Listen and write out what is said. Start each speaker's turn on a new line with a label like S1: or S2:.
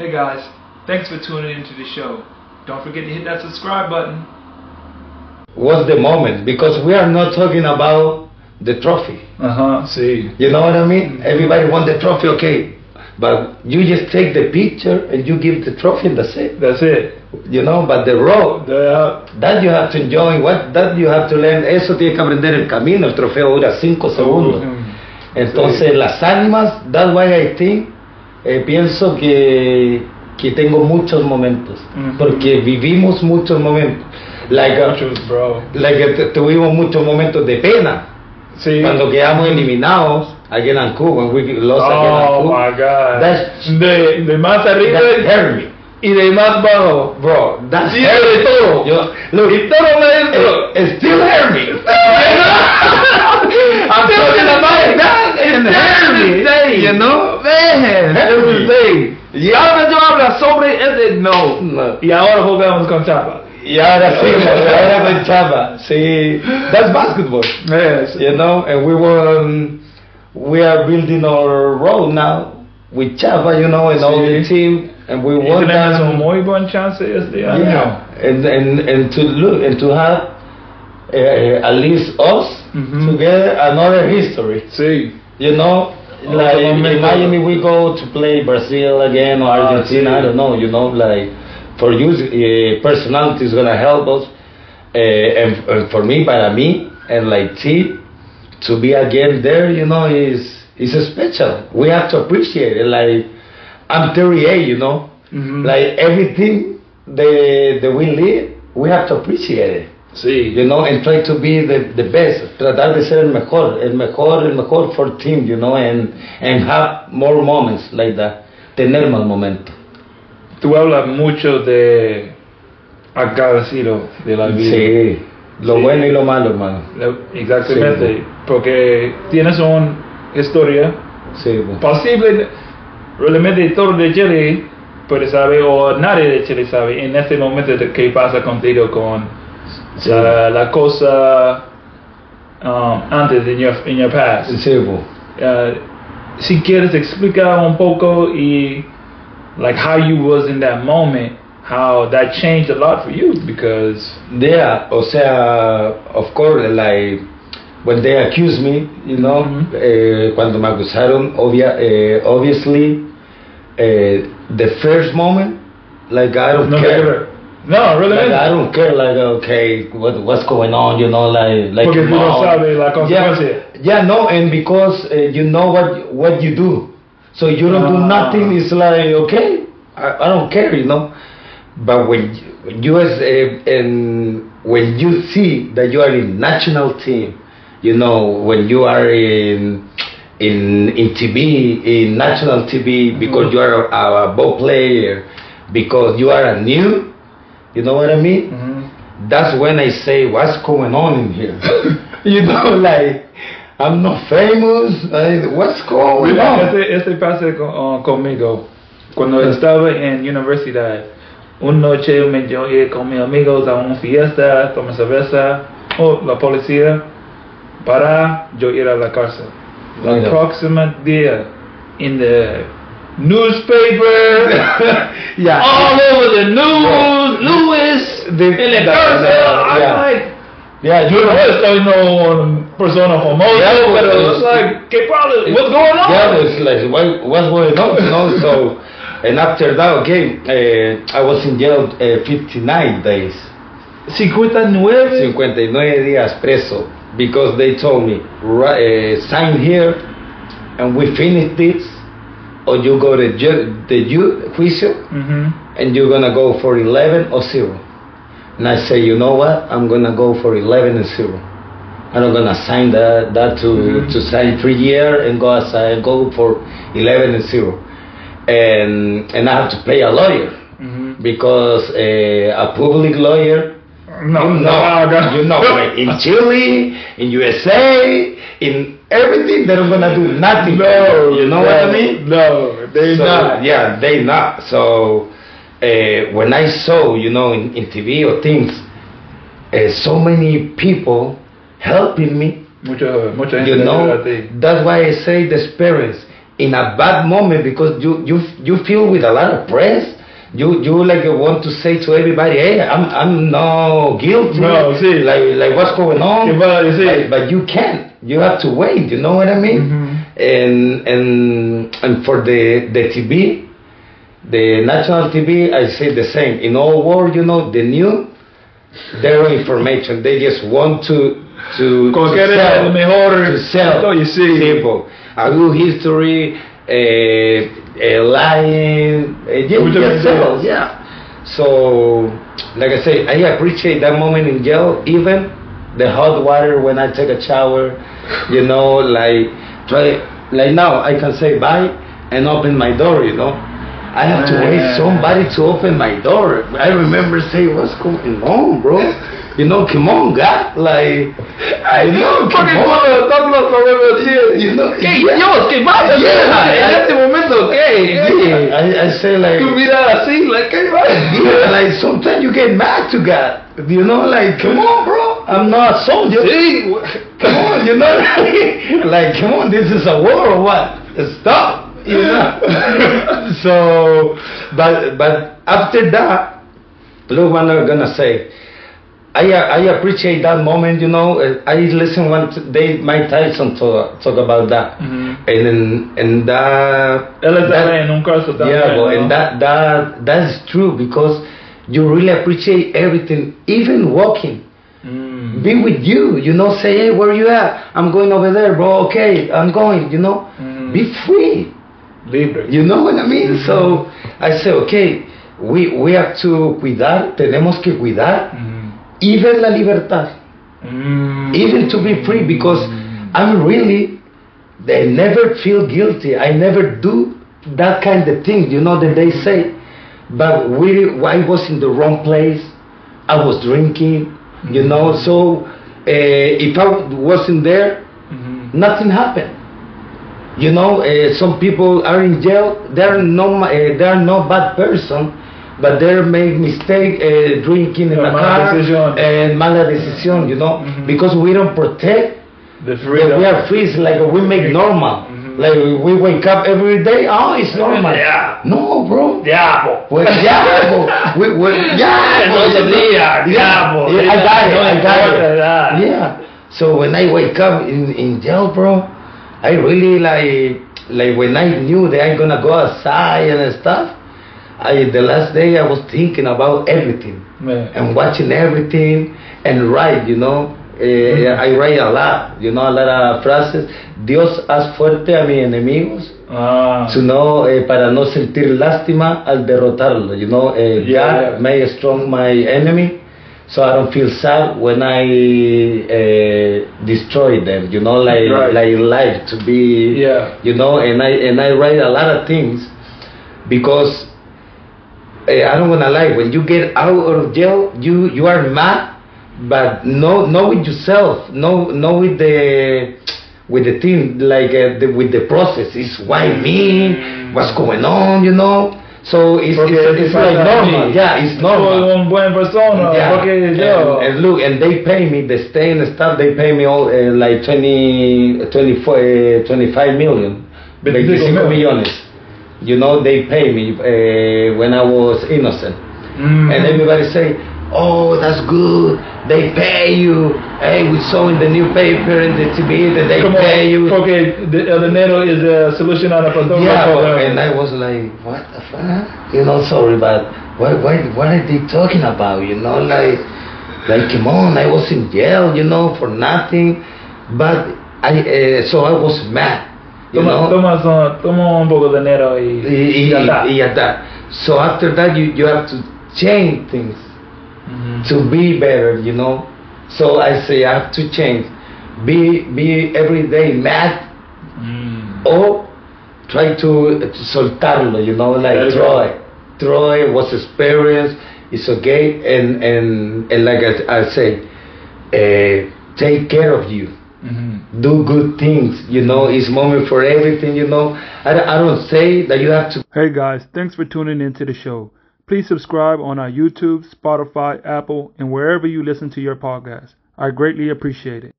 S1: Hey guys, thanks for tuning into the show. Don't forget to hit that subscribe button.
S2: What's the moment? Because we are not talking about the trophy.
S1: Uh huh. See.
S2: You know what I mean? Everybody want the trophy, okay. But you just take the picture and you give the trophy and that's it.
S1: That's it.
S2: You know, but the road,
S1: The,
S2: that you have to enjoy, what that you have to learn, eso tiene que aprender el camino, el trofeo dura 5 segundos. Entonces las ánimas, that's why I think, eh, pienso que, que tengo muchos momentos,
S1: Ujú.
S2: porque vivimos muchos momentos. Like, uh,
S1: Muchos, bro.
S2: like, tu- tuvimos muchos momentos de pena,
S1: Sí.
S2: cuando quedamos eliminados again en Cuba, when we lost again
S1: Oh
S2: in Cuba.
S1: my god.
S2: That's-
S1: de, de más arriba
S2: That hurt me,
S1: y de más bajo.
S2: bro. That's
S1: Sí, de todo.
S2: Yo, look,
S1: Y todo
S2: it still hurt me.
S1: Still
S2: talking
S1: to
S2: know,
S1: Man,
S2: Hurt me.
S1: everything. Y ahora yo hablo sobre ese no.
S2: No.
S1: Y ahora jugamos con Chapa.
S2: Y ahora sí, ahora con Chava. Sí, that's basketball.
S1: Yes.
S2: You know, and we were, we are building our road now with Chava, you know, and all the team, and we
S1: tenemos
S2: that.
S1: un muy buen chance este año.
S2: Yeah, and and and to look and to have uh, at least us
S1: Mhm.
S2: together another history.
S1: Sí.
S2: You know, like. Miami we go to play Brazil again or
S1: Ah,
S2: Argentina. I don't know. You know, like for you, uh, personality is gonna help us, uh, and, and for me, para me, and like T, to be again there, you know, is is special. We have to appreciate it. Like I'm 38, you know.
S1: Mhm.
S2: Like everything that, that we live, we have to appreciate it.
S1: Sí.
S2: You know, and try to be the, the best. Tratar de ser el mejor, el mejor, el mejor for team, you know, and, and have more moments like that. Tener más momentos.
S1: Tú hablas mucho de agradecido de la vida.
S2: Sí, lo
S1: Sí.
S2: bueno y lo malo, hermano.
S1: Exactamente.
S2: Sí.
S1: Porque tienes una historia
S2: Sí, bueno.
S1: posible, realmente todo de Chile puede saber o nadie de Chile sabe en este momento de qué pasa contigo con. La, la cosa um, antes de your, in your past. Uh, si quieres explicar un poco y like how you was in that moment, how that changed a lot for you because
S2: Yeah, o sea, of course, like when they accuse me, you know,
S1: Mhm.
S2: eh, cuando me acusaron, obvia, eh, obviously, eh, the first moment, like I don't
S1: no,
S2: care.
S1: No, really,
S2: Like I don't care, like okay, what what's going on, you know, like like
S1: porque tú no sabes la consecuencia.
S2: Yeah, yeah, no, and because uh, you know what what you do, so you don't do
S1: Ah.
S2: nothing. It's like okay, I, I don't care, you know. But when you, as uh, and when you see that you are in national team, you know when you are in in in TV in national TV because you are a, a ball player, because you are a new, you know what I mean
S1: Mhm.
S2: that's when I say, what's going on in here? you know, like, I'm not famous. I, what's going
S1: Mira,
S2: on?
S1: este, este pasa con- uh, conmigo. Cuando estaba en universidad, una noche me yo iba con mis amigos a una fiesta, tomé cerveza, oh, la policía, para yo ir a la cárcel. El
S2: Mira.
S1: próximo día, in the newspaper,
S2: yeah.
S1: all over the news, Lewis,
S2: The-
S1: la
S2: the- the-
S1: I'm
S2: yeah.
S1: like,
S2: yeah,
S1: yo
S2: you
S1: no
S2: know.
S1: estoy no persona famosa,
S2: Yeah, but-
S1: it's like, ¿qué pasa? What's going on?
S2: Yeah, it's like, what, what's going on? You know, so, and after that, okay, uh, I was in jail uh, 59 days.
S1: 59
S2: 59 días preso because they told me uh, sign here and we finish this or you go to ju- the ju- juicio
S1: Mhm.
S2: and you're gonna go for 11 or 0 and I say you know what I'm gonna go for 11 and 0 I'm not gonna sign that that to
S1: Mhm.
S2: to sign three year and go aside, go for 11 and 0 and and I have to pay a lawyer
S1: Mhm.
S2: because uh, a public lawyer
S1: No,
S2: you
S1: no,
S2: know,
S1: no.
S2: you know, in Chile, in USA, in everything, they're gonna do nothing.
S1: No,
S2: you know
S1: no,
S2: what I mean?
S1: No, they
S2: So,
S1: not.
S2: Yeah, they not. So uh, when I saw, you know, in, in TV or things, uh, so many people helping me,
S1: Mucha, mucha
S2: you know, that's why I say the parents. in a bad moment because you you you feel with a lot of press. You you like want to say to everybody, hey, I'm I'm no guilty.
S1: No, sí.
S2: Like like what's going on?
S1: ¿Qué va a decir?
S2: But, but you can't. You have to wait. You know what I mean?
S1: Mhm.
S2: And and and for the the TV, the national TV, I say the same. In all world, you know, the new, their information. They just want to to, to sell,
S1: el mejor.
S2: to sell
S1: Oye, sí.
S2: people. A good history, uh, lying, yeah,
S1: Mucho
S2: just yeah. So, like I say, I appreciate that moment in jail, even the hot water when I take a shower, you know, like try, like now I can say bye and open my door, you know. I have to wait somebody to open my door. I remember saying, "What's going on, bro? You know, come on, God, like, I know, come
S1: Porque
S2: on."
S1: cuando estamos sobre
S2: You know,
S1: ¿Qué?
S2: yeah.
S1: Dios, ¿qué pasa?
S2: Yeah.
S1: En este momento, ¿qué?
S2: Yeah, I, I say like,
S1: Tu mirada así, like, ¿qué pasa?
S2: yeah, like sometimes you get mad to God. You know, like, come on, bro, I'm not a soldier.
S1: Sí.
S2: Come on, you know, like, come on, this is a war or what? Stop, you know. so, but but after that, look what I'm gonna say. I I appreciate that moment, you know. I listen one day Mike Tyson talk talk about that,
S1: Mhm.
S2: and then and that.
S1: Él estaba
S2: that-
S1: en un caso también.
S2: yeah,
S1: ¿no?
S2: and that that that's true because you really appreciate everything, even walking.
S1: Mm.
S2: Be with you, you know. Say, hey, where you at? I'm going over there, bro. Okay, I'm going. You know,
S1: Mm.
S2: be free.
S1: Libre.
S2: You know what I mean? So I say, okay, we we have to cuidar. Tenemos que cuidar
S1: Mm.
S2: Even la libertad,
S1: Mm.
S2: even to be free because I'm really. They never feel guilty. I never do that kind of thing, you know, that they say. But we, I was in the wrong place. I was drinking, you know. So uh, if I wasn't there,
S1: Mhm.
S2: nothing happened. You know, uh, some people are in jail. They're no, uh, they're no bad person, but they make mistake uh, drinking in
S1: A
S2: the car
S1: decisión.
S2: and mala decisión. You know,
S1: Mhm.
S2: because we don't protect
S1: The freedom.
S2: we are free, like we make normal.
S1: Mhm.
S2: Like we wake up every day, oh, it's normal.
S1: Yeah.
S2: No, bro.
S1: Diablo.
S2: Well, diablo. we, we, yeah.
S1: Los días, diablo.
S2: Yeah, I got it. I got it. Yeah. So when I wake up in, in jail, bro, I really like like when I knew that I'm gonna go outside and stuff. I the last day I was thinking about everything
S1: Man.
S2: and watching everything and write, you know. Eh, I write a lot, you know, a lot of phrases. Dios haz fuerte a mis enemigos,
S1: Ah.
S2: to know, eh, para no sentir lástima al derrotarlo, you know. Eh,
S1: Yeah,
S2: God
S1: yeah.
S2: may strong my enemy, so I don't feel sad when I eh, destroy them, you know, like
S1: Right.
S2: like life to be,
S1: Yeah.
S2: you know. And I and I write a lot of things because I don't wanna lie. When you get out of jail, you you are mad, but no no with yourself, no no with the with the team, like uh, the, with the process. It's why me? What's going on? You know. So it's
S1: Porque
S2: it's, it's like normal. Yeah, it's
S1: Soy
S2: normal.
S1: un buen persona.
S2: Yeah.
S1: Porque yo.
S2: And, and look, and they pay me the stay and stuff. They pay me all uh, like 20, 24, uh, 25 million,
S1: 25
S2: 25 millones. You know, they pay me uh, when I was innocent.
S1: Mm.
S2: And everybody say, "Oh, that's good. They pay you. Hey, we saw in the newspaper and the TV that they
S1: Como,
S2: pay you."
S1: porque de- el dinero is a solution on a la problema.
S2: Yeah, and I was like, what the fuck? You know, sorry, but what, what, what are they talking about? You know, like, like, come on, I was in jail, you know, for nothing. But I, uh, so I was mad,
S1: Toma, toma, toma un poco de dinero y,
S2: Y,
S1: y ya está.
S2: y, y at that. So after that, you, you have to change things
S1: Mhm.
S2: to be better, you know. So I say I have to change. Be, be every day mad
S1: Mm.
S2: or try to, to soltarlo, you know, like
S1: There you
S2: throw
S1: go.
S2: it. Throw it, was experience, it's okay, and, and, and like I, I say, uh, take care of you.
S1: Mhm.
S2: Do good things, you know, it's moment for everything, you know. I, don't- I don't say that you have to
S1: Hey guys, thanks for tuning into the show. Please subscribe on our YouTube, Spotify, Apple, and wherever you listen to your podcast. I greatly appreciate it.